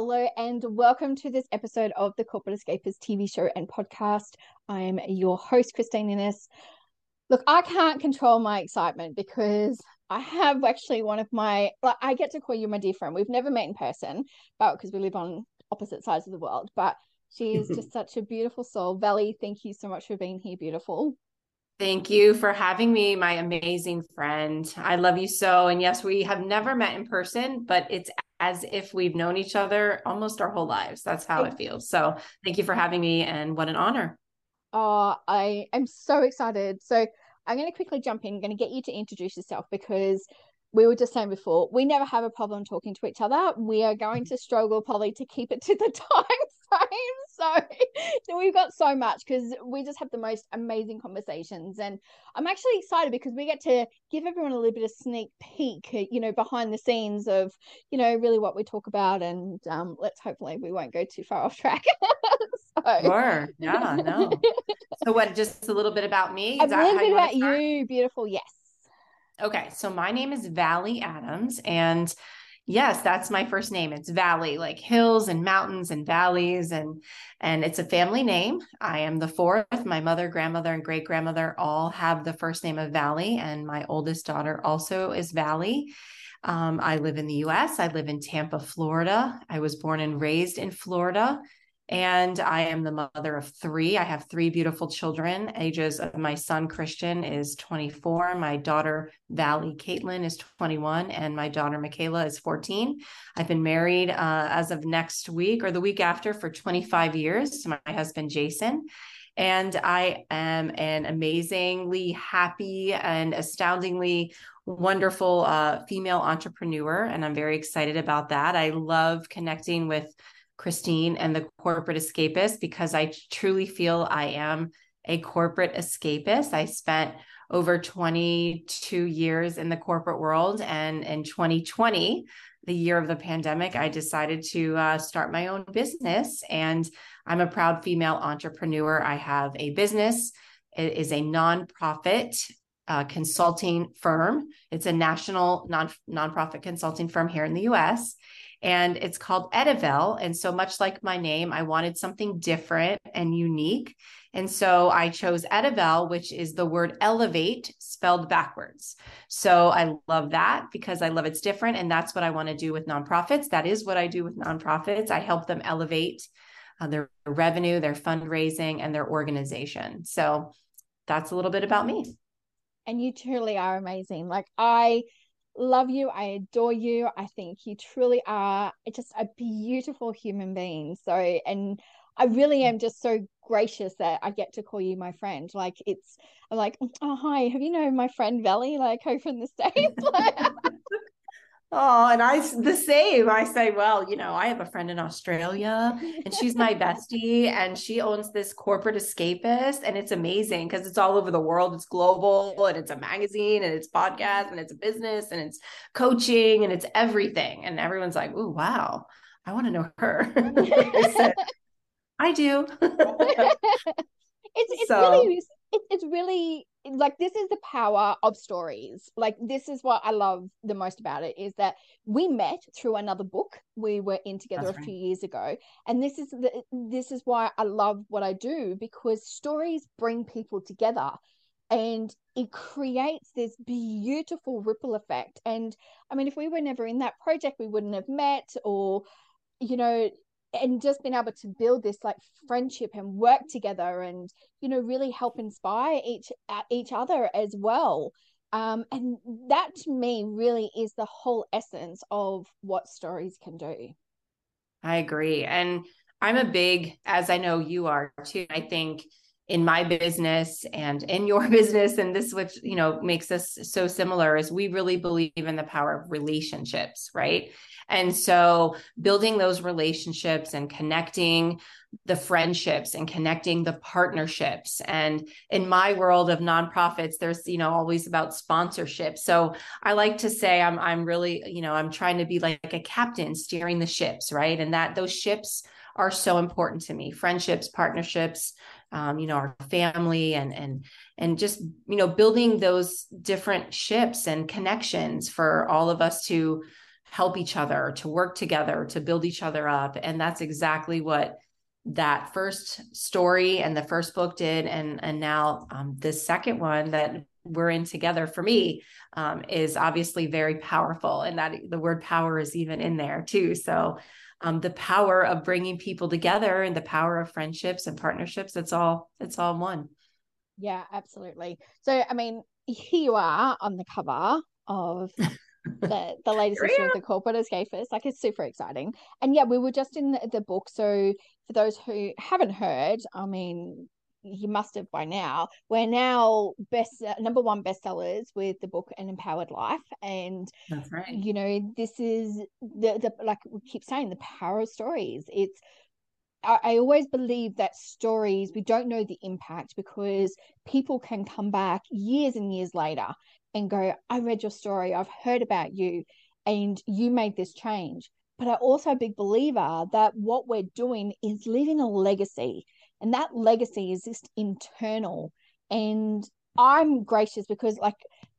Hello, and welcome to this episode of the Corporate Escapist TV show and podcast. I'm your host, Christine Innes. Look, I can't control my excitement because I have actually one of my, like, I get to call you my dear friend. We've never met in person, but because we live on opposite sides of the world, but she is just such a beautiful soul. Vallye, thank you so much for being here, beautiful. Thank you for having me, my amazing friend. I love you so. And yes, we have never met in person, but it's as if we've known each other almost our whole lives. That's how it feels. So thank you for having me and what an honor. Oh, I am so excited. So I'm going to quickly jump in. I'm going to get you to introduce yourself because we were just saying before, we never have a problem talking to each other. We are going mm-hmm. to struggle probably to keep it to the time frame. So, we've got so much because we just have the most amazing conversations. And I'm actually excited because we get to give everyone a little bit of sneak peek, you know, behind the scenes of, you know, really what we talk about. And um, let's hopefully we won't go too far off track. so. Sure. Yeah, no. so what, just a little bit about me? Is a little bit about you, beautiful. Yes. Okay, so my name is Vallye Adams, and yes, that's my first name. It's Vallye, like hills and mountains and valleys, and and it's a family name. I am the fourth. My mother, grandmother, and great grandmother all have the first name of Vallye, and my oldest daughter also is Vallye. Um, I live in the U.S. I live in Tampa, Florida. I was born and raised in Florida. And I am the mother of three. I have three beautiful children. Ages of my son Christian is 24, my daughter Vallye Caitlin is 21, and my daughter Michaela is 14. I've been married uh, as of next week or the week after for 25 years to my husband Jason. And I am an amazingly happy and astoundingly wonderful uh, female entrepreneur. And I'm very excited about that. I love connecting with Christine and the corporate escapist because I truly feel I am a corporate escapist. I spent over 22 years in the corporate world. And in 2020, the year of the pandemic, I decided to uh, start my own business. And I'm a proud female entrepreneur. I have a business, it is a nonprofit uh, consulting firm. It's a national non nonprofit consulting firm here in the US and it's called Etavele. And so, much like my name, I wanted something different and unique. And so I chose Etavele, which is the word elevate spelled backwards. So I love that because I love it's different. And that's what I want to do with nonprofits. That is what I do with nonprofits. I help them elevate uh, their revenue, their fundraising, and their organization. So that's a little bit about me. And you truly are amazing. Like, I love you. I adore you. I think you truly are just a beautiful human being. So, and I really am just so gracious that I get to call you my friend. Like it's, I'm like, oh hi, have you known my friend Vallye, like over in the states? Oh, and I the same. I say, well, you know, I have a friend in Australia and she's my bestie and she owns this corporate escapist and it's amazing because it's all over the world. It's global and it's a magazine and it's podcast and it's a business and it's coaching and it's everything. And everyone's like, oh, wow, I want to know her. I, said, I do. it's it's so, really it, it's really like this is the power of stories. Like this is what i love the most about it is that we met through another book we were in together That's a right. few years ago. And this is the this is why i love what i do because stories bring people together and it creates this beautiful ripple effect. And i mean if we were never in that project we wouldn't have met or you know and just being able to build this like friendship and work together and you know really help inspire each each other as well. Um and that to me really is the whole essence of what stories can do. I agree. And i'm a big as i know you are too i think in my business and in your business and this which you know makes us so similar is we really believe in the power of relationships right? And so building those relationships and connecting the friendships and connecting the partnerships. And in my world of nonprofits there's you know always about sponsorship. So i like to say i'm i'm really you know i'm trying to be like a captain steering the ships right? And that those ships are so important to me. Friendships partnerships um, you know our family and and and just you know building those different ships and connections for all of us to help each other, to work together, to build each other up. And that's exactly what that first story and the first book did. And, and now um, the second one that we're in together for me um, is obviously very powerful. And that the word power is even in there too. So um, the power of bringing people together and the power of friendships and partnerships, it's all, it's all one. Yeah, absolutely. So, I mean, here you are on the cover of the the latest issue of the corporate escapist like it's super exciting and yeah we were just in the, the, book so for those who haven't heard i mean you must have by now we're now best uh, number one bestsellers with the book an empowered life. And that's right. you know this is the, the like we keep saying the power of stories. It's I, I always believe that stories we don't know the impact because people can come back years and years later and go, I read your story, I've heard about you, and you made this change. But I'm also a big believer that what we're doing is leaving a legacy, and that legacy is just internal. And I'm gracious because, like,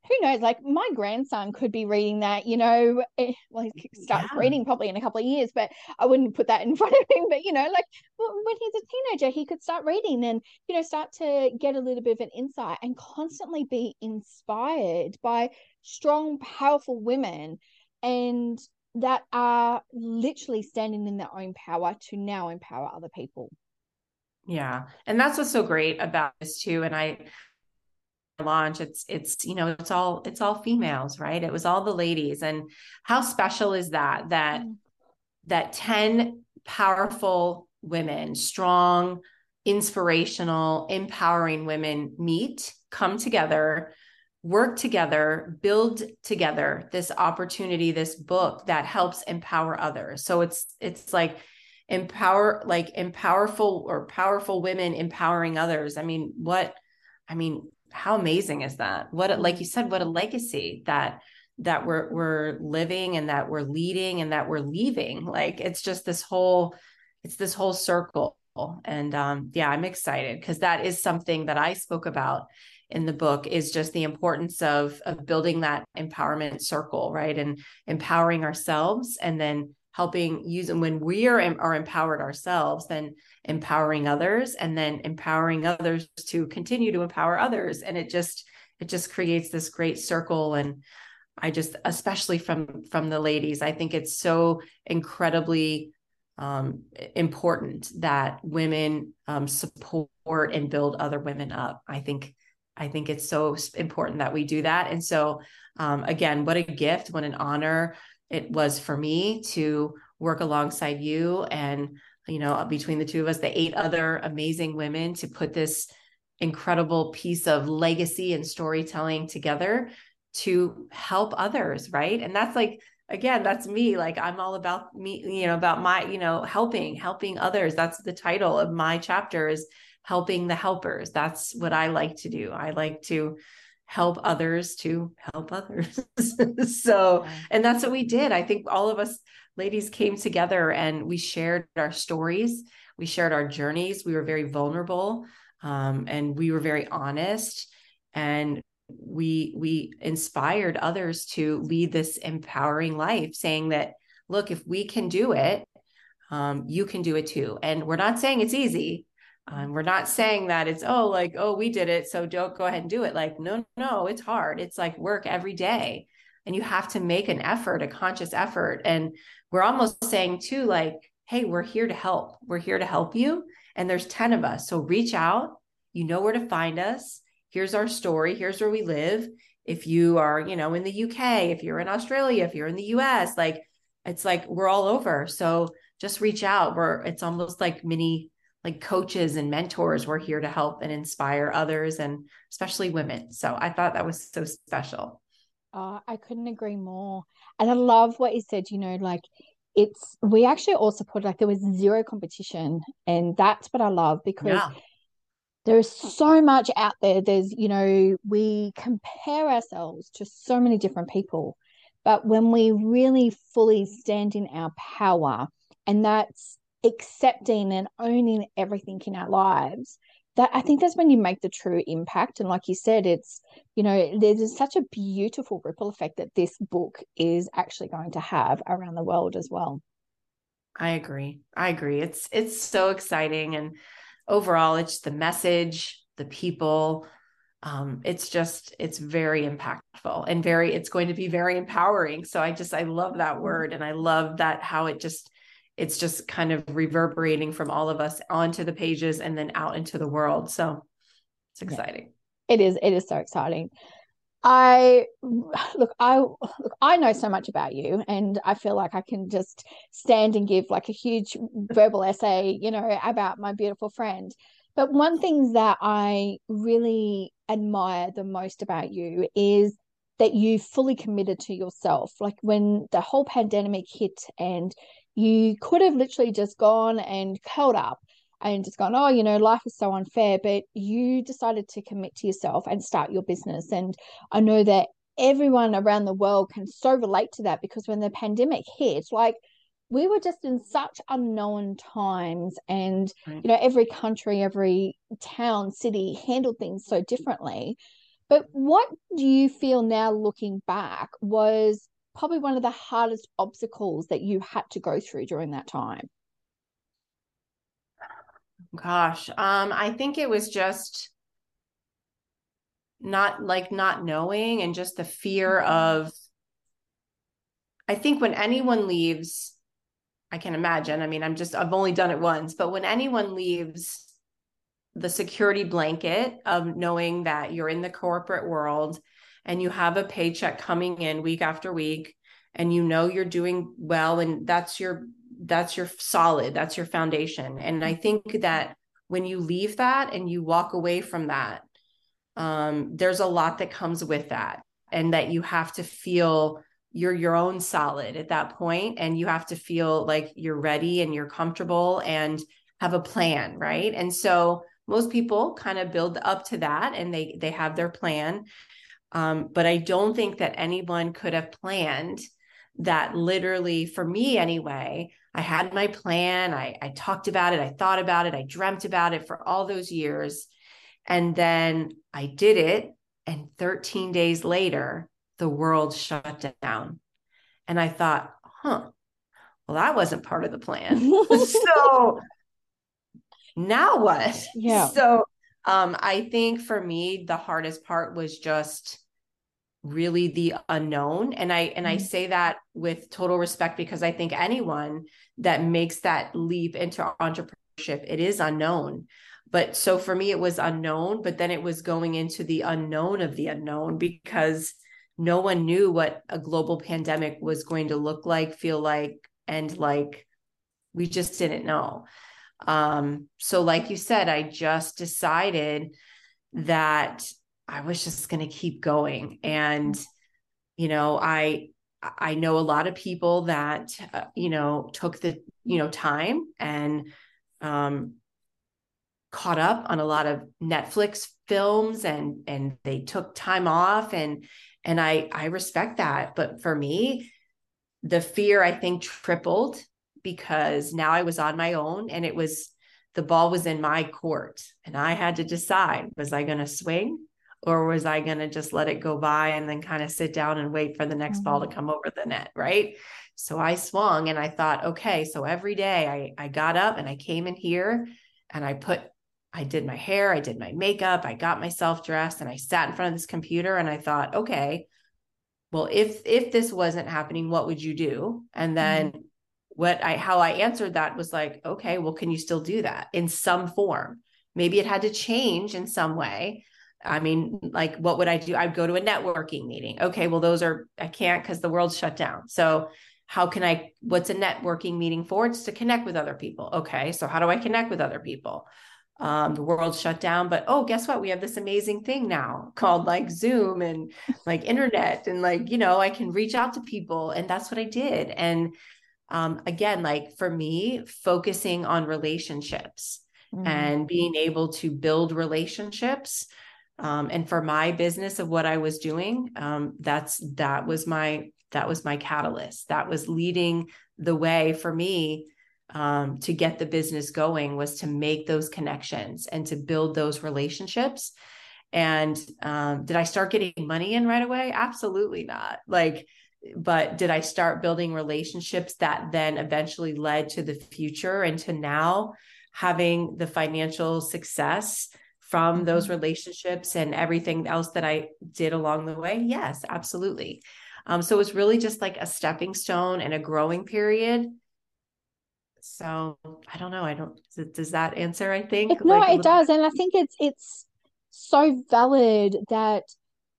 who knows? Like, my grandson could be reading that, you know, eh, well, he starts yeah. reading probably in a couple of years, but I wouldn't put that in front of him. But, you know, like when he's a teenager, he could start reading and, you know, start to get a little bit of an insight and constantly be inspired by strong, powerful women and that are literally standing in their own power to now empower other people. Yeah. And that's what's so great about this too. And I launch it's it's you know it's all it's all females right it was all the ladies and how special is that that mm. that 10 powerful women strong inspirational empowering women meet come together work together build together this opportunity this book that helps empower others so it's it's like empower like empowerful or powerful women empowering others. I mean what i mean how amazing is that? What like you said what a legacy that that we're we're living and that we're leading and that we're leaving. Like it's just this whole it's this whole circle. And um yeah i'm excited because that is something that i spoke about in the book is just the importance of of building that empowerment circle right? And empowering ourselves and then helping use and when we are, are empowered ourselves then empowering others and then empowering others to continue to empower others. And it just it just creates this great circle. And i just especially from from the ladies i think it's so incredibly um, important that women um, support and build other women up. I think i think it's so important that we do that. And so um, again what a gift what an honor it was for me to work alongside you and you know, between the two of us, the eight other amazing women to put this incredible piece of legacy and storytelling together to help others, right? And that's like again, that's me. Like I'm all about me, you know, about my, you know, helping, helping others. That's the title of my chapter is helping the helpers. That's what I like to do. I like to help others to help others. so, and that's what we did. I think all of us ladies came together and we shared our stories, we shared our journeys. We were very vulnerable um, and we were very honest. And we we inspired others to lead this empowering life, saying that, look, if we can do it, um, you can do it too. And we're not saying it's easy. Um, we're not saying that it's oh like oh we did it so don't go ahead and do it. Like no no it's hard. It's like work every day and you have to make an effort a conscious effort and we're almost saying too like hey we're here to help. We're here to help you and there's 10 of us so reach out. You know where to find us. Here's our story. Here's where we live. If you are you know in the uk if you're in australia if you're in the us like it's like we're all over so just reach out. We're it's almost like mini like coaches and mentors we're here to help and inspire others and especially women so i thought that was so special Oh, I couldn't agree more. And I love what you said, you know, like it's we actually all put like there was zero competition. And that's what I love because yeah. there's so much out there. There's, you know, we compare ourselves to so many different people. But when we really fully stand in our power, and that's accepting and owning everything in our lives, that I think that's when you make the true impact. And like you said, it's you know there's such a beautiful ripple effect that this book is actually going to have around the world as well. I agree. I agree. It's it's so exciting and overall it's the message, the people, um, it's just it's very impactful and very it's going to be very empowering so i just i love that mm-hmm. word and i love that how it just it's just kind of reverberating from all of us onto the pages and then out into the world so it's exciting yeah. it is it is so exciting I look, I look, I know so much about you, and I feel like I can just stand and give like a huge verbal essay, you know, about my beautiful friend. But one thing that I really admire the most about you is that you fully committed to yourself. Like when the whole pandemic hit and you could have literally just gone and curled up and just gone, oh, you know, life is so unfair, but you decided to commit to yourself and start your business. And I know that everyone around the world can so relate to that because when the pandemic hit, like we were just in such unknown times and you know every country every town city handled things so differently but what do you feel now looking back was probably one of the hardest obstacles that you had to go through during that time gosh um i think it was just not like not knowing and just the fear mm-hmm. of i think when anyone leaves I can imagine. I mean, I'm just, I've only done it once, but when anyone leaves the security blanket of knowing that you're in the corporate world and you have a paycheck coming in week after week and you know you're doing well and that's your that's your solid that's your foundation. And i think that when you leave that and you walk away from that um, there's a lot that comes with that and that you have to feel you're your own solid at that point and you have to feel like you're ready and you're comfortable and have a plan right? And so most people kind of build up to that and they they have their plan um, but i don't think that anyone could have planned that literally for me anyway i had my plan I, I talked about it i thought about it i dreamt about it for all those years and then i did it and 13 days later the world shut down. And I thought, huh, well, that wasn't part of the plan. so now what? Yeah. So um, I think for me, the hardest part was just really the unknown and i and mm-hmm. i say that with total respect because i think anyone that makes that leap into entrepreneurship it is unknown but so for me it was unknown but then it was going into the unknown of the unknown because no one knew what a global pandemic was going to look like, feel like, and like we just didn't know. Um, so, like you said, I just decided that I was just going to keep going. And, you know, I, I know a lot of people that, uh, you know, took the, you know, time and, um, caught up on a lot of Netflix films and and they took time off and and i i respect that but for me the fear i think tripled because now i was on my own and it was the ball was in my court and i had to decide was i going to swing or was i going to just let it go by and then kind of sit down and wait for the next mm-hmm. ball to mm-hmm. come over the net right so i swung and i thought okay so every day i i got up and i came in here and i put I did my hair, I did my makeup, I got myself dressed and I sat in front of this computer and I thought, okay, well, if if this wasn't happening, what would you do? And then mm-hmm. What I how I answered that was like, okay, well, can you still do that in some form? Maybe it had to change in some way. I mean, like, what would I do? I'd go to a networking meeting. Okay, well, those are, I can't because the world's shut down. So, how can I, what's a networking meeting for? It's to connect with other people. Okay, so how do I connect with other people? um, the world shut down but oh guess what we have this amazing thing now called like zoom and like internet and like you know i can reach out to people and that's what i did and um, again like for me focusing on relationships mm-hmm. and being able to build relationships um, and for my business of what i was doing um, that's that was my that was my catalyst that was leading the way for me um, to get the business going was to make those connections and to build those relationships. And um, did I start getting money in right away? Absolutely not. Like, but did I start building relationships that then eventually led to the future and to now having the financial success from mm-hmm. those relationships and everything else that I did along the way? Yes, absolutely. Um, so it was really just like a stepping stone and a growing period. So I don't know. I don't. Does that answer? I think. It, no, like it does, bit? and I think it's it's so valid that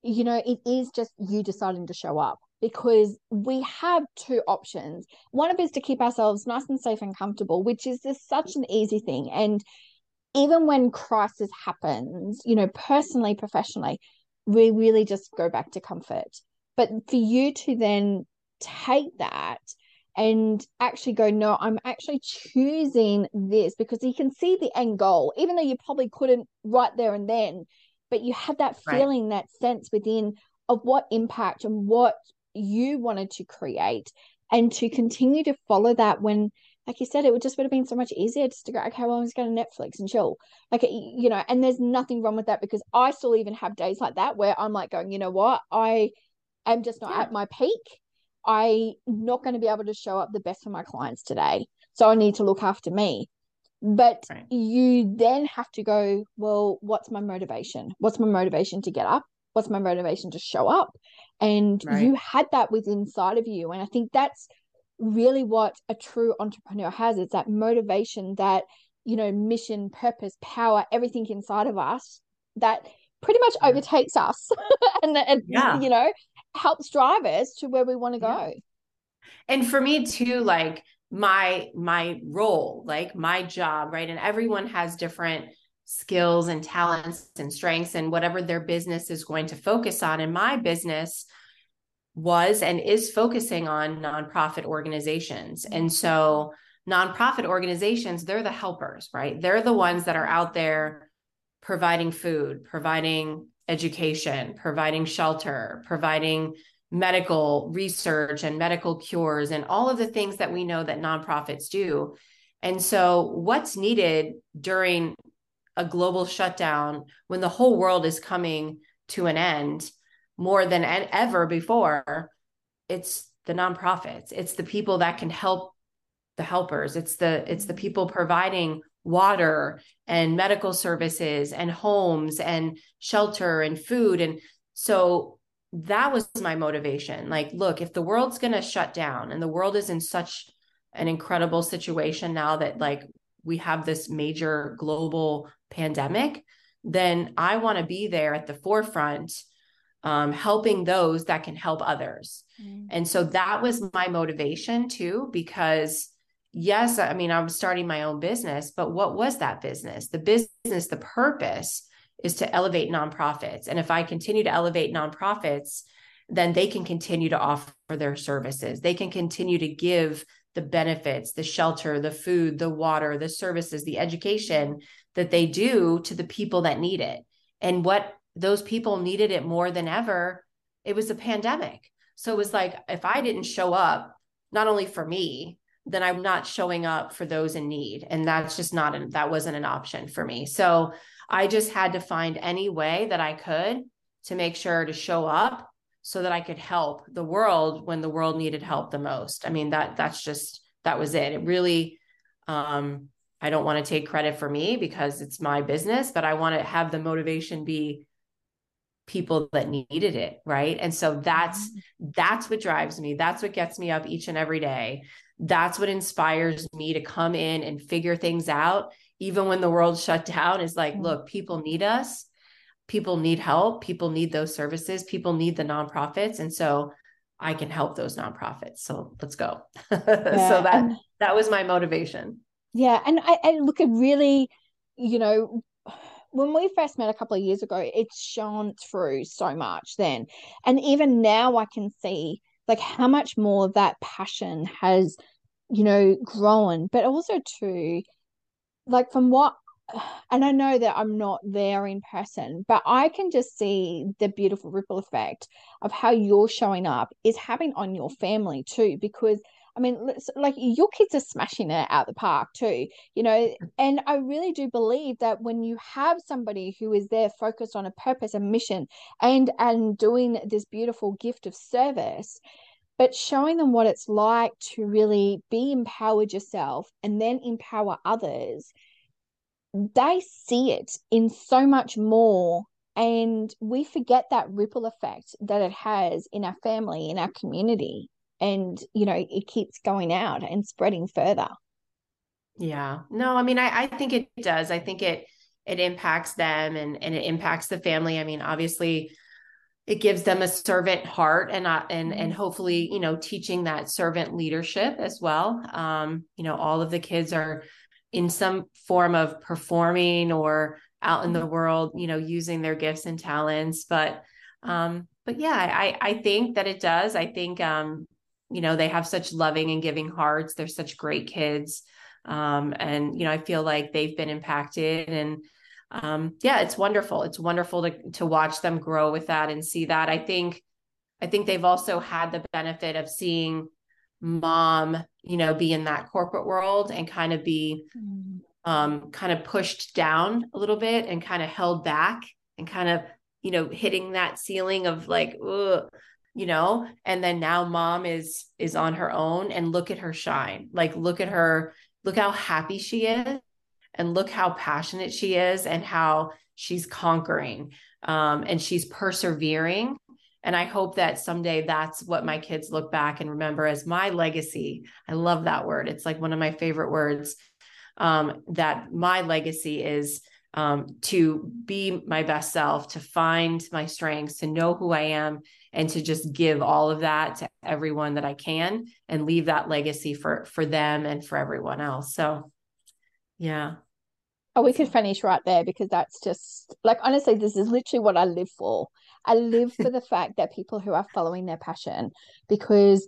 you know it is just you deciding to show up because we have two options. One of is to keep ourselves nice and safe and comfortable, which is just such an easy thing. And even when crisis happens, you know, personally, professionally, we really just go back to comfort. But for you to then take that and actually go, no, I'm actually choosing this because you can see the end goal, even though you probably couldn't right there and then, but you had that feeling, right. that sense within of what impact and what you wanted to create and to continue to follow that when like you said, it would just would have been so much easier just to go, okay, well, I'm just going to Netflix and chill. Like, you know, and there's nothing wrong with that because I still even have days like that where I'm like going, you know what? I am just not yeah. at my peak. I'm not going to be able to show up the best for my clients today. So I need to look after me. But right. you then have to go, well, what's my motivation? What's my motivation to get up? What's my motivation to show up? And right. you had that within inside of you. And I think that's really what a true entrepreneur has it's that motivation, that, you know, mission, purpose, power, everything inside of us that pretty much overtakes us and, and yeah. you know, helps drive us to where we want to go. Yeah. And for me too, like my my role, like my job, right? And everyone has different skills and talents and strengths and whatever their business is going to focus on. And my business was and is focusing on nonprofit organizations. And so nonprofit organizations, they're the helpers, right? They're the ones that are out there providing food, providing education, providing shelter, providing medical research and medical cures and all of the things that we know that nonprofits do. And so what's needed during a global shutdown when the whole world is coming to an end more than ever before it's the nonprofits. It's the people that can help the helpers. It's the it's the people providing water and medical services and homes and shelter and food. And so that was my motivation. Like look if the world's going to shut down and the world is in such an incredible situation now that like we have this major global pandemic then i want to be there at the forefront um, helping those that can help others. Mm. And so that was my motivation too, because yes, I mean, I was starting my own business, but what was that business? The business, the purpose is to elevate nonprofits. And if I continue to elevate nonprofits, then they can continue to offer their services. They can continue to give the benefits, the shelter, the food, the water, the services, the education that they do to the people that need it. And what those people needed it more than ever, it was a pandemic. So it was like, if I didn't show up, not only for me, then I'm not showing up for those in need. And that's just not, an, that wasn't an option for me. So I just had to find any way that I could to make sure to show up so that I could help the world when the world needed help the most. I mean, that, that's just, that was it. It really, um, I don't want to take credit for me because it's my business, but I want to have the motivation be people that needed it right and so that's mm-hmm. that's what drives me that's what gets me up each and every day that's what inspires me to come in and figure things out even when the world shut down is like mm-hmm. look people need us people need help people need those services people need the nonprofits and so i can help those nonprofits. So let's go. Yeah, so that and, that was my motivation. Yeah and I, I look at really you know when we first met a couple of years ago, it's shone through so much then. And even now I can see like how much more that passion has, you know, grown, but also too, like from what and I know that I'm not there in person, but I can just see the beautiful ripple effect of how you're showing up is having on your family too. Because I mean, like your kids are smashing it out the park too, you know. And I really do believe that when you have somebody who is there focused on a purpose a mission and and doing this beautiful gift of service, but showing them what it's like to really be empowered yourself and then empower others they see it in so much more and we forget that ripple effect that it has in our family in our community and you know it keeps going out and spreading further. Yeah. No i mean i, I think it does. I think it it impacts them and and it impacts the family. I mean obviously it gives them a servant heart and uh, and and mm-hmm. hopefully you know teaching that servant leadership as well. Um you know all of the kids are in some form of performing or out in the mm-hmm. world, you know, using their gifts and talents. But um, but yeah, I I think that it does. I think um, you know, they have such loving and giving hearts. They're such great kids. Um, and you know, I feel like they've been impacted and um, yeah, it's wonderful. It's wonderful to to watch them grow with that and see that. I think I think they've also had the benefit of seeing mom you know be in that corporate world and kind of be mm. um kind of pushed down a little bit and kind of held back and kind of you know hitting that ceiling of like ugh, you know and then now mom is is on her own and look at her shine like look at her look how happy she is and look how passionate she is and how she's conquering um, and she's persevering and I hope that someday that's what my kids look back and remember as my legacy. I love that word. It's like one of my favorite words. Um, that my legacy is um, to be my best self, to find my strengths, to know who I am, and to just give all of that to everyone that I can and leave that legacy for for them and for everyone else. So yeah. Oh, we could finish right there because that's just like honestly, this is literally what I live for. I live for the fact that people who are following their passion, because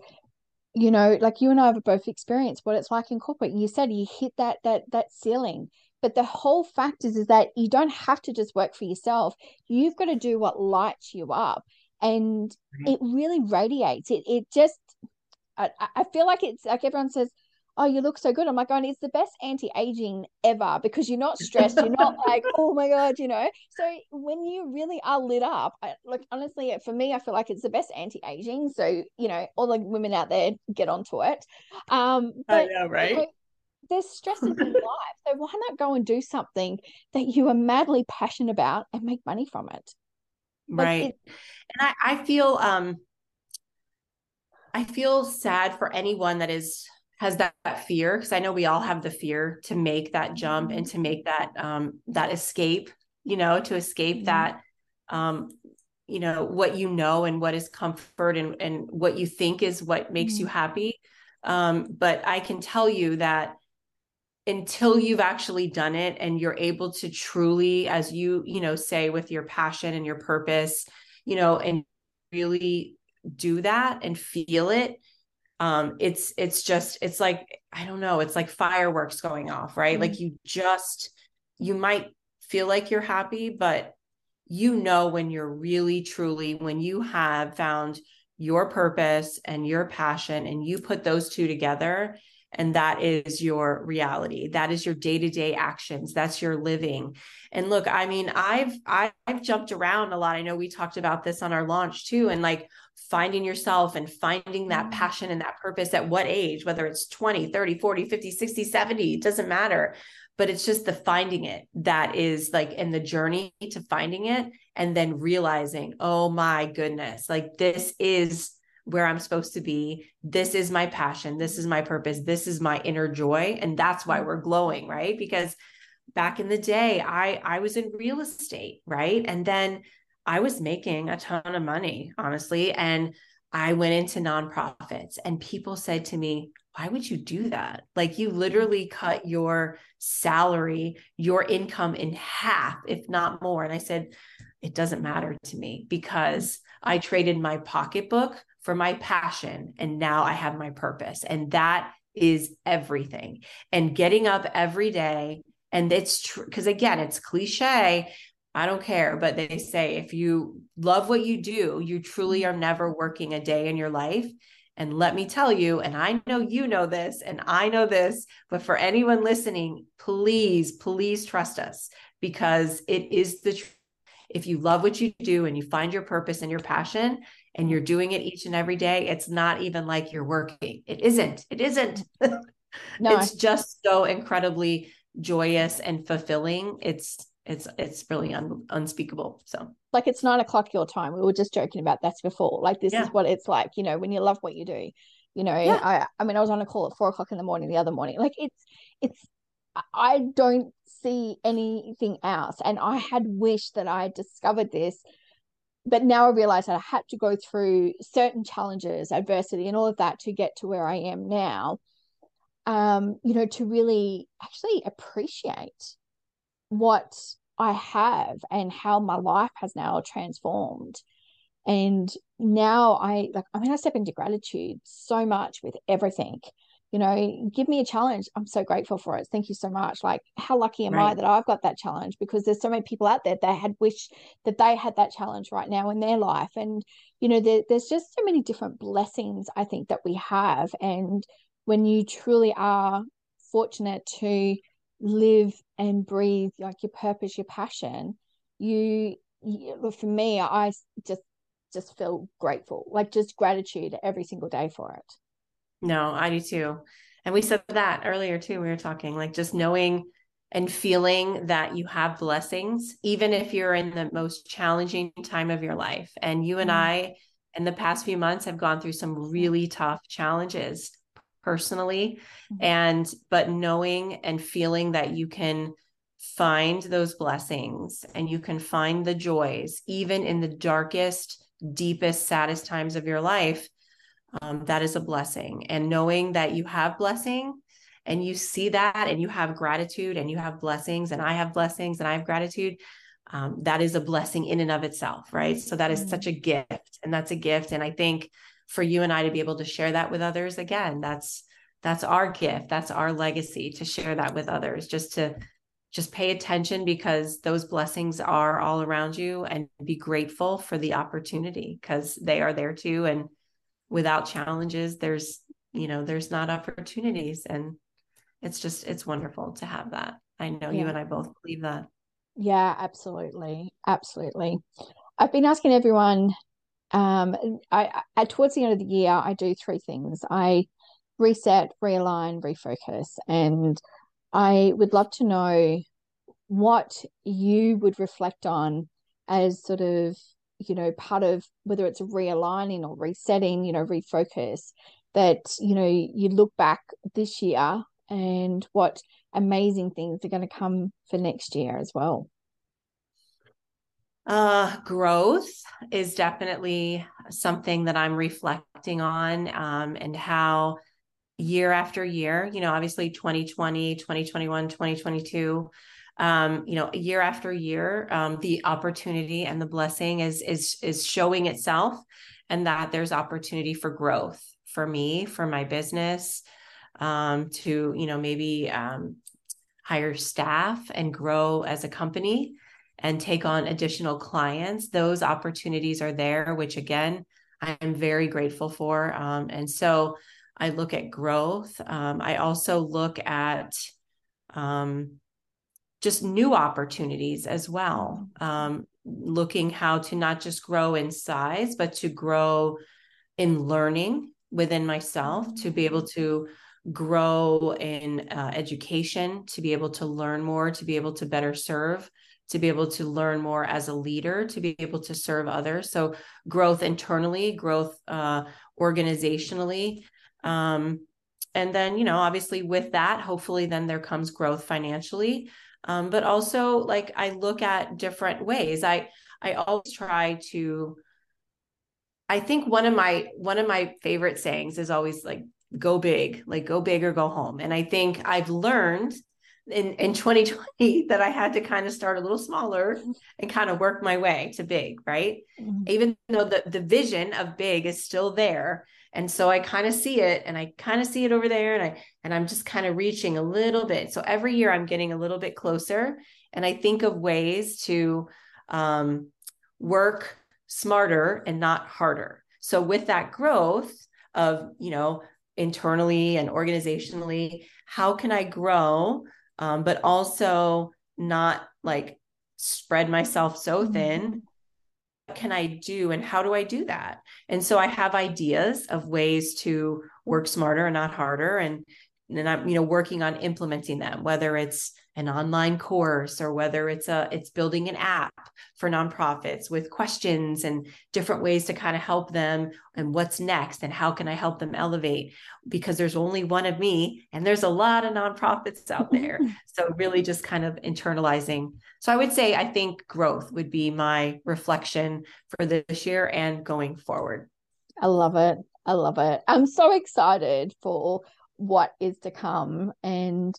you know, like you and I have both experienced what it's like in corporate. You said you hit that that that ceiling. But the whole fact is, is that you don't have to just work for yourself. You've got to do what lights you up. And mm-hmm. it really radiates. It it just I, I feel like it's like everyone says, oh, you look so good. I'm like, oh, it's the best anti-aging ever because you're not stressed. You're not like, oh my God, you know? So when you really are lit up, I, like, honestly, for me, I feel like it's the best anti-aging. So, you know, all the women out there get onto it. Um, but, know, right? You know, there's stresses in life. So why not go and do something that you are madly passionate about and make money from it? Like right. It, and I, I feel, um, I feel sad for anyone that is has that, that fear because I know we all have the fear to make that jump and to make that um that escape, you know, to escape mm-hmm. that um you know what you know and what is comfort and and what you think is what makes mm-hmm. you happy. Um but I can tell you that until you've actually done it and you're able to truly as you you know say with your passion and your purpose you know and really do that and feel it um it's it's just it's like i don't know it's like fireworks going off right mm-hmm. like you just you might feel like you're happy but you know when you're really truly when you have found your purpose and your passion and you put those two together and that is your reality. That is your day-to-day actions. That's your living. And look i mean i've i've jumped around a lot. I know we talked about this on our launch too and like finding yourself and finding that mm-hmm. passion and that purpose at what age whether it's 20 30 40 50 60 70 it doesn't matter. But it's just the finding it that is like in the journey to finding it and then realizing oh my goodness like this is where I'm supposed to be. This is my passion. This is my purpose. This is my inner joy. And that's why we're glowing, right? Because back in the day, I I was in real estate, right? And then I was making a ton of money, honestly. And I went into nonprofits and people said to me, why would you do that? Like you literally cut your salary, your income in half, if not more. And I said, it doesn't matter to me because I traded my pocketbook for my passion. And now I have my purpose. And that is everything. And getting up every day And it's true because again, it's cliche. I don't care, but they say if you love what you do, you truly are never working a day in your life. And let me tell you, and I know you know this, and I know this, but for anyone listening, please, please trust us because it is the truth. If you love what you do and you find your purpose and your passion and you're doing it each and every day, it's not even like you're working. It isn't. It isn't. No. it's just so incredibly joyous and fulfilling. It's it's it's really un, unspeakable. So like it's nine o'clock your time. We were just joking about that before. Like this yeah. is what it's like, you know, when you love what you do. You know, yeah. I I mean I was on a call at four o'clock in the morning the other morning. Like it's it's I don't see anything else. And I had wished that I had discovered this. But now I realize that I had to go through certain challenges, adversity, and all of that to get to where I am now. Um, you know, to really actually appreciate what I have and how my life has now transformed. And now I like, I mean, I step into gratitude so much with everything. You know, give me a challenge. I'm so grateful for it. Thank you so much. Like, how lucky am right. I that I've got that challenge? Because there's so many people out there that had wished that they had that challenge right now in their life. And, you know, there, there's just so many different blessings I think that we have. And when you truly are fortunate to live and breathe like your purpose your passion you, you for me i just just feel grateful like just gratitude every single day for it no i do too and we said that earlier too we were talking like just knowing and feeling that you have blessings even if you're in the most challenging time of your life and you and mm-hmm. i in the past few months have gone through some really tough challenges personally mm-hmm. and but knowing and feeling that you can find those blessings and you can find the joys even in the darkest deepest saddest times of your life um, that is a blessing. And knowing that you have blessing and you see that and you have gratitude and you have blessings and i have blessings and i have gratitude um, that is a blessing in and of itself right? So that is mm-hmm. such a gift and that's a gift. And i think for you and I to be able to share that with others again that's that's our gift. That's our legacy to share that with others just to just pay attention because those blessings are all around you and be grateful for the opportunity because they are there too. And without challenges there's you know there's not opportunities. And it's just it's wonderful to have that. I know yeah. you and i both believe that. Yeah absolutely. Absolutely. I've been asking everyone um, I, I towards the end of the year, I do three things. I reset, realign, refocus, and I would love to know what you would reflect on as sort of you know part of whether it's realigning or resetting, you know, refocus. That you know you look back this year and what amazing things are going to come for next year as well. Uh, growth is definitely something that I'm reflecting on um, and how year after year, you know, obviously 2020, 2021, 2022, um, you know, year after year, um, the opportunity and the blessing is is is showing itself and that there's opportunity for growth for me, for my business, um, to, you know, maybe um, hire staff and grow as a company and take on additional clients, those opportunities are there, which again, I'm very grateful for. Um, and so I look at growth. Um, I also look at um, just new opportunities as well, um, looking how to not just grow in size, but to grow in learning within myself, to be able to grow in uh, education, to be able to learn more, to be able to better serve to be able to learn more as a leader, to be able to serve others. So growth internally, growth uh, organizationally. Um, and then, you know, obviously with that, hopefully then there comes growth financially. Um, but also like I look at different ways. I I always try to I think one of my one of my favorite sayings is always like go big, like go big or go home. And I think I've learned in, in 2020 that I had to kind of start a little smaller and kind of work my way to big, right? Mm-hmm. Even though the, the vision of big is still there, and so i kind of see it and i kind of see it over there and i and i'm just kind of reaching a little bit so every year i'm getting a little bit closer and i think of ways to um, work smarter and not harder so with that growth of you know internally and organizationally how can i grow um, but also not like spread myself so mm-hmm. thin can I do and how do I do that? And so I have ideas of ways to work smarter and not harder. And and I'm, you know, working on implementing them, whether it's an online course or whether it's a it's building an app for nonprofits with questions and different ways to kind of help them and what's next and how can I help them elevate because there's only one of me and there's a lot of nonprofits out there. so really just kind of internalizing. So I would say I think growth would be my reflection for this year and going forward. I love it. I love it. I'm so excited for what is to come and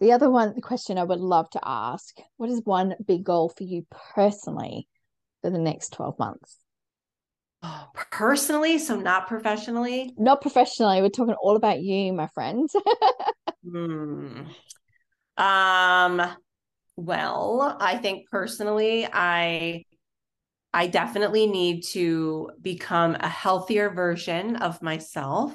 the other one, the question I would love to ask what is one big goal for you personally for the next 12 months? Oh, personally, so not professionally? Not professionally. We're talking all about you, my friend. hmm. Um, well, I think personally, I I definitely need to become a healthier version of myself.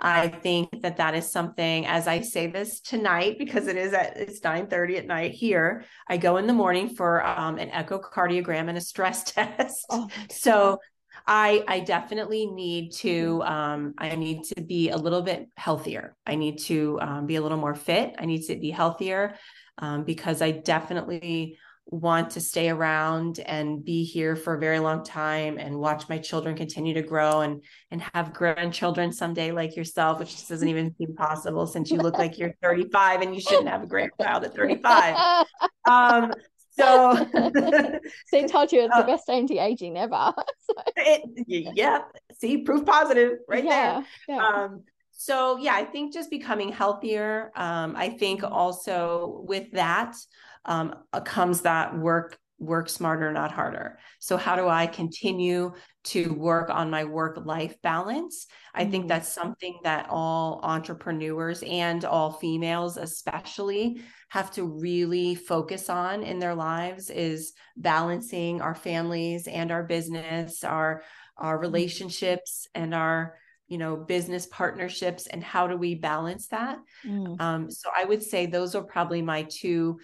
I think that that is something as I say this tonight because it is at it's 9 30 at night here. I go in the morning for um, an echocardiogram and a stress test. Oh. So I I definitely need to um, I need to be a little bit healthier. I need to um, be a little more fit. I need to be healthier um, because I definitely want to stay around and be here for a very long time and watch my children continue to grow and and have grandchildren someday like yourself which just doesn't even seem possible since you look like you're 35 and you shouldn't have a grandchild at 35 um so they told you it's the uh, best anti-aging ever so. it, yeah see proof positive right yeah, there yeah. um so yeah i think just becoming healthier um i think also with that um, uh, comes that work work smarter not harder so how do i continue to work on my work life balance i think mm-hmm. that's something that all entrepreneurs and all females especially have to really focus on in their lives is balancing our families and our business our our mm-hmm. relationships and our you know business partnerships and how do we balance that mm. um, so i would say those are probably my two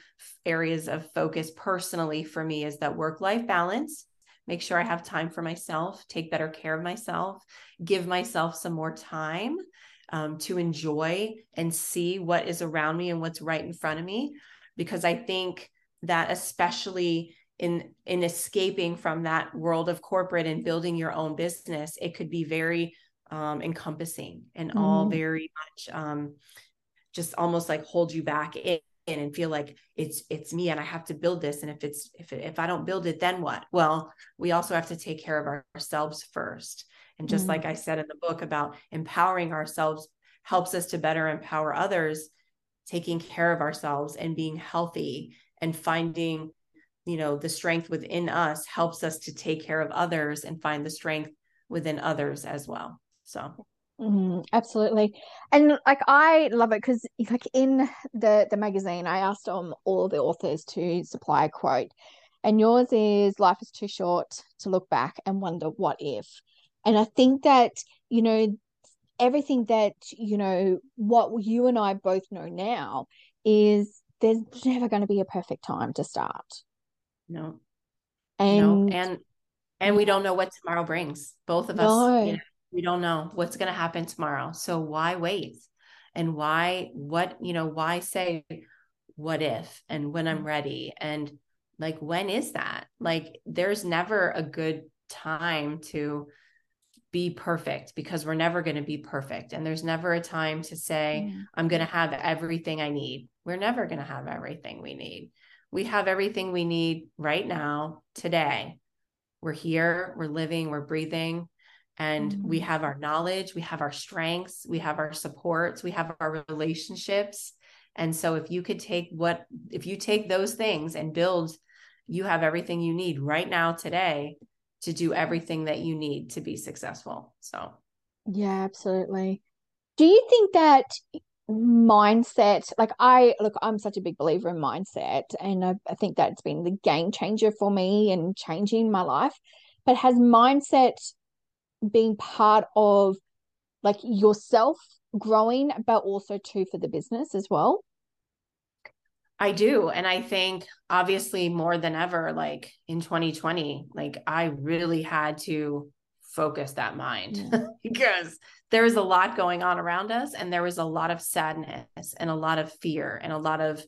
areas of focus personally for me is that work life balance make sure i have time for myself take better care of myself give myself some more time um, to enjoy and see what is around me and what's right in front of me because i think that especially in in escaping from that world of corporate and building your own business it could be very um, encompassing and mm-hmm. all very much um, just almost like hold you back in, and feel like it's it's me and I have to build this and if it's if if I don't build it then what well we also have to take care of ourselves first and just mm-hmm. like I said in the book about empowering ourselves helps us to better empower others taking care of ourselves and being healthy and finding you know the strength within us helps us to take care of others and find the strength within others as well so mm, absolutely, and like I love it because like in the the magazine, I asked um all the authors to supply a quote, and yours is "Life is too short to look back and wonder what if," and I think that you know everything that you know what you and I both know now is there's never going to be a perfect time to start. No. And no. and and we don't know what tomorrow brings. Both of no. us, you know, we don't know what's going to happen tomorrow. So why wait? And why, what, you know, why say, what if and when I'm ready? And like, when is that? Like, there's never a good time to be perfect because we're never going to be perfect. And there's never a time to say, mm. I'm going to have everything I need. We're never going to have everything we need. We have everything we need right now, today. We're here, we're living, we're breathing and mm-hmm. we have our knowledge we have our strengths we have our supports we have our relationships and so if you could take what if you take those things and build you have everything you need right now today to do everything that you need to be successful so Yeah, absolutely. Do you think that mindset, like I look, I'm such a big believer in mindset, and I, I think that's been the game changer for me and changing my life. But has mindset been part of like yourself growing, but also too for the business as well? I do. And I think obviously more than ever, like in 2020, like I really had to focus that mind yeah. Mm. because there was a lot going on around us and there was a lot of sadness and a lot of fear and a lot of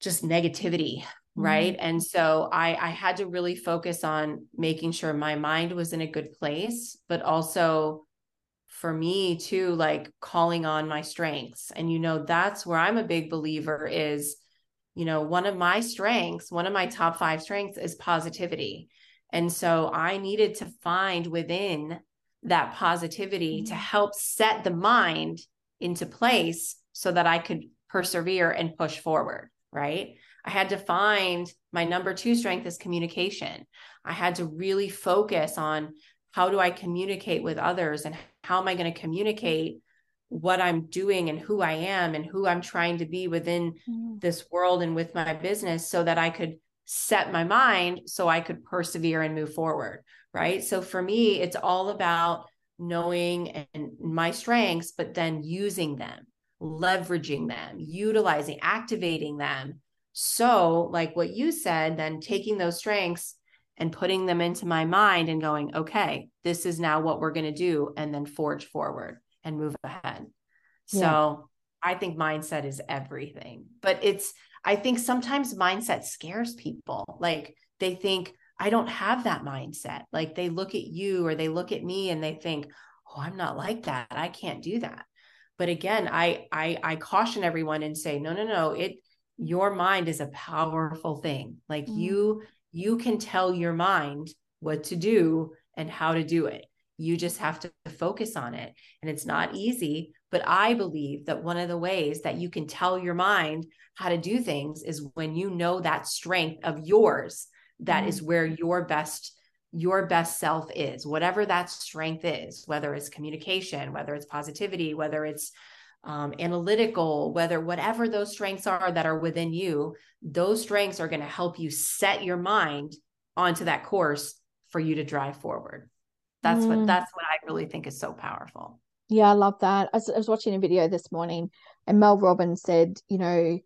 just negativity mm-hmm. right and so i i had to really focus on making sure my mind was in a good place but also for me too like calling on my strengths and you know that's where i'm a big believer is you know one of my strengths one of my top 5 strengths is positivity and so I needed to find within that positivity mm-hmm. to help set the mind into place so that I could persevere and push forward. Right. I had to find my number two strength is communication. I had to really focus on how do I communicate with others and how am I going to communicate what I'm doing and who I am and who I'm trying to be within mm-hmm. this world and with my business so that I could set my mind so I could persevere and move forward. Right. So for me, it's all about knowing and my strengths, but then using them, leveraging them, utilizing, activating them. So, like what you said, then taking those strengths and putting them into my mind and going, okay, this is now what we're going to do, and then forge forward and move ahead. Yeah. So, I think mindset is everything, but it's I think sometimes mindset scares people. Like they think, I don't have that mindset. Like they look at you or they look at me and they think, oh, I'm not like that. I can't do that. But again, I I I caution everyone and say, no, no, no, it your mind is a powerful thing. Like mm. you you can tell your mind what to do and how to do it. You just have to focus on it. And it's not easy, but I believe that one of the ways that you can tell your mind how to do things is when you know that strength of yours That mm. is where your best your best self is whatever that strength is whether it's communication whether it's positivity whether it's um, analytical whether whatever those strengths are that are within you those strengths are going to help you set your mind onto that course for you to drive forward that's mm. what that's what i really think is so powerful yeah i love that I was, I was watching a video this morning and mel robbins said you know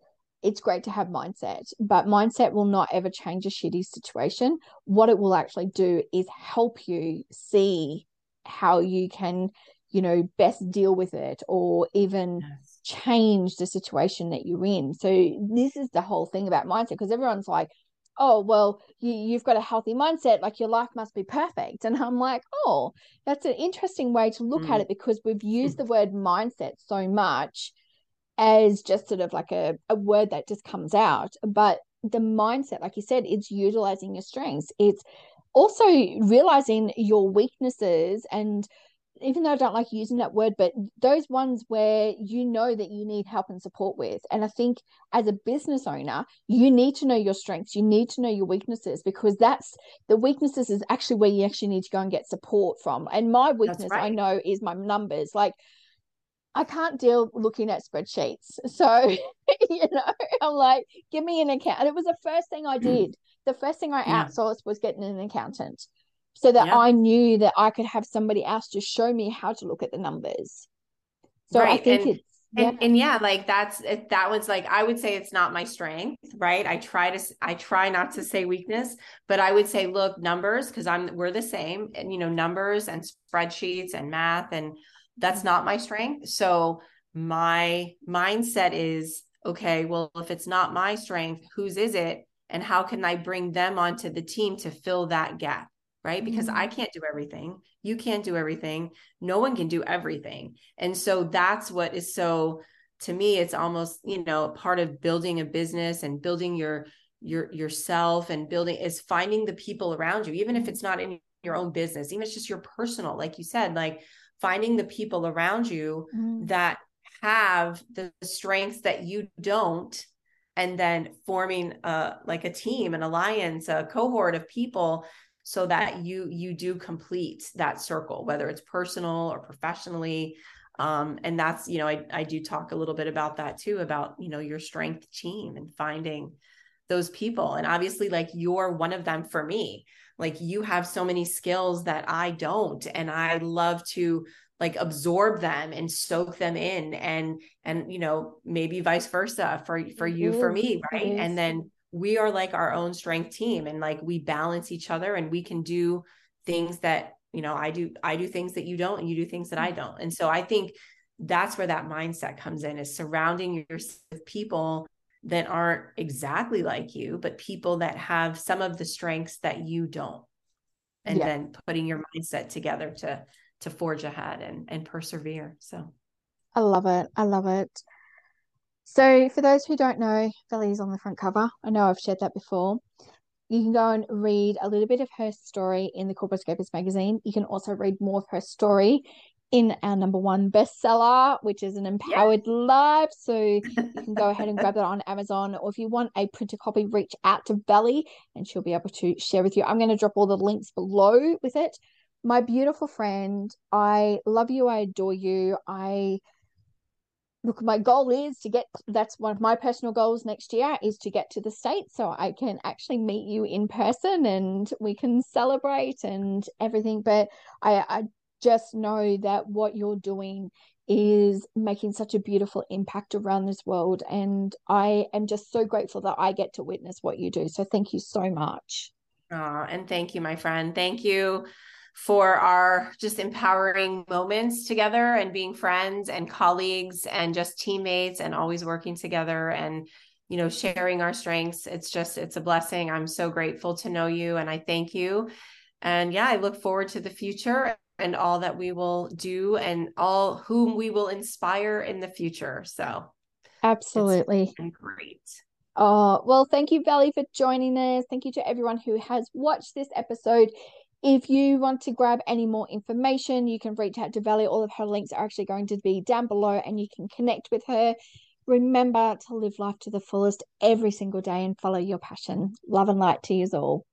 it's great to have mindset, but mindset will not ever change a shitty situation. What it will actually do is help you see how you can, you know, best deal with it or even yes. change the situation that you're in. So, this is the whole thing about mindset because everyone's like, oh well you, you've got a healthy mindset like your life must be perfect and i'm like oh that's an interesting way to look mm. at it because we've used the word mindset so much as just sort of like a, a word that just comes out. But the mindset, like you said, it's utilizing your strengths. It's also realizing your weaknesses and even though I don't like using that word, but those ones where you know that you need help and support with. And I think as a business owner, you need to know your strengths, you need to know your weaknesses because that's the weaknesses is actually where you actually need to go and get support from. And my weakness, right. I know, is my numbers. Like I can't deal looking at spreadsheets. So, you know, I'm like, give me an account. And it was the first thing I mm. did. The first thing I outsourced was getting an accountant so that yeah. I knew that I could have somebody else to show me how to look at the numbers. So right. I think and, it's yeah. And, and yeah, like that's that was like I would say it's not my strength, right? I try to I try not to say weakness, but I would say look numbers because I'm we're the same, and you know numbers and spreadsheets and math and that's mm-hmm. not my strength. So my mindset is okay, well, if it's not my strength, whose is it? And how can I bring them onto the team to fill that gap? Right. Because mm-hmm. I can't do everything. You can't do everything. No one can do everything. And so that's what is so, to me, it's almost, you know, part of building a business and building your, your, yourself and building is finding the people around you, even if it's not in your own business, even if it's just your personal, like you said, like, finding the people around you mm. that have the strengths that you don't and then forming a like a team an alliance a cohort of people so that you you do complete that circle whether it's personal or professionally. Um, and that's you know I, I do talk a little bit about that too about you know your strength team and finding those people. And obviously like you're one of them for me. Like you have so many skills that i don't and i love to like absorb them and soak them in and and you know maybe vice versa for for you for me right? and then we are like our own strength team and like we balance each other and we can do things that you know i do i do things that you don't and you do things that i mm-hmm. don't. And so i think that's where that mindset comes in is surrounding yourself with people that aren't exactly like you but people that have some of the strengths that you don't. And yeah. then putting your mindset together to to forge ahead and and persevere so. I love it. I love it so for those who don't know Vallye is on the front cover i know i've shared that before you can go and read a little bit of her story in the Corporate Escapist magazine. You can also read more of her story in our number one bestseller, which is an empowered yeah. life. So you can go ahead and grab that on Amazon, or if you want a printed copy, reach out to Vallye and she'll be able to share with you. I'm going to drop all the links below with it. My beautiful friend, I love you. I adore you. I look my goal is to get that's one of my personal goals next year is to get to the states so i can actually meet you in person and we can celebrate and everything. But i i just know that what you're doing is making such a beautiful impact around this world. And i am just so grateful that i get to witness what you do. So thank you so much. Oh, and thank you my friend. Thank you for our just empowering moments together and being friends and colleagues and just teammates and always working together and you know sharing our strengths. It's just it's a blessing. I'm so grateful to know you and i thank you. And yeah i look forward to the future and all that we will do and all whom we will inspire in the future. So absolutely. great. Oh, well, thank you, Vallye, for joining us. Thank you to everyone who has watched this episode. If you want to grab any more information, you can reach out to Vallye. All of her links are actually going to be down below and you can connect with her. Remember to live life to the fullest every single day and follow your passion. Love and light to you all.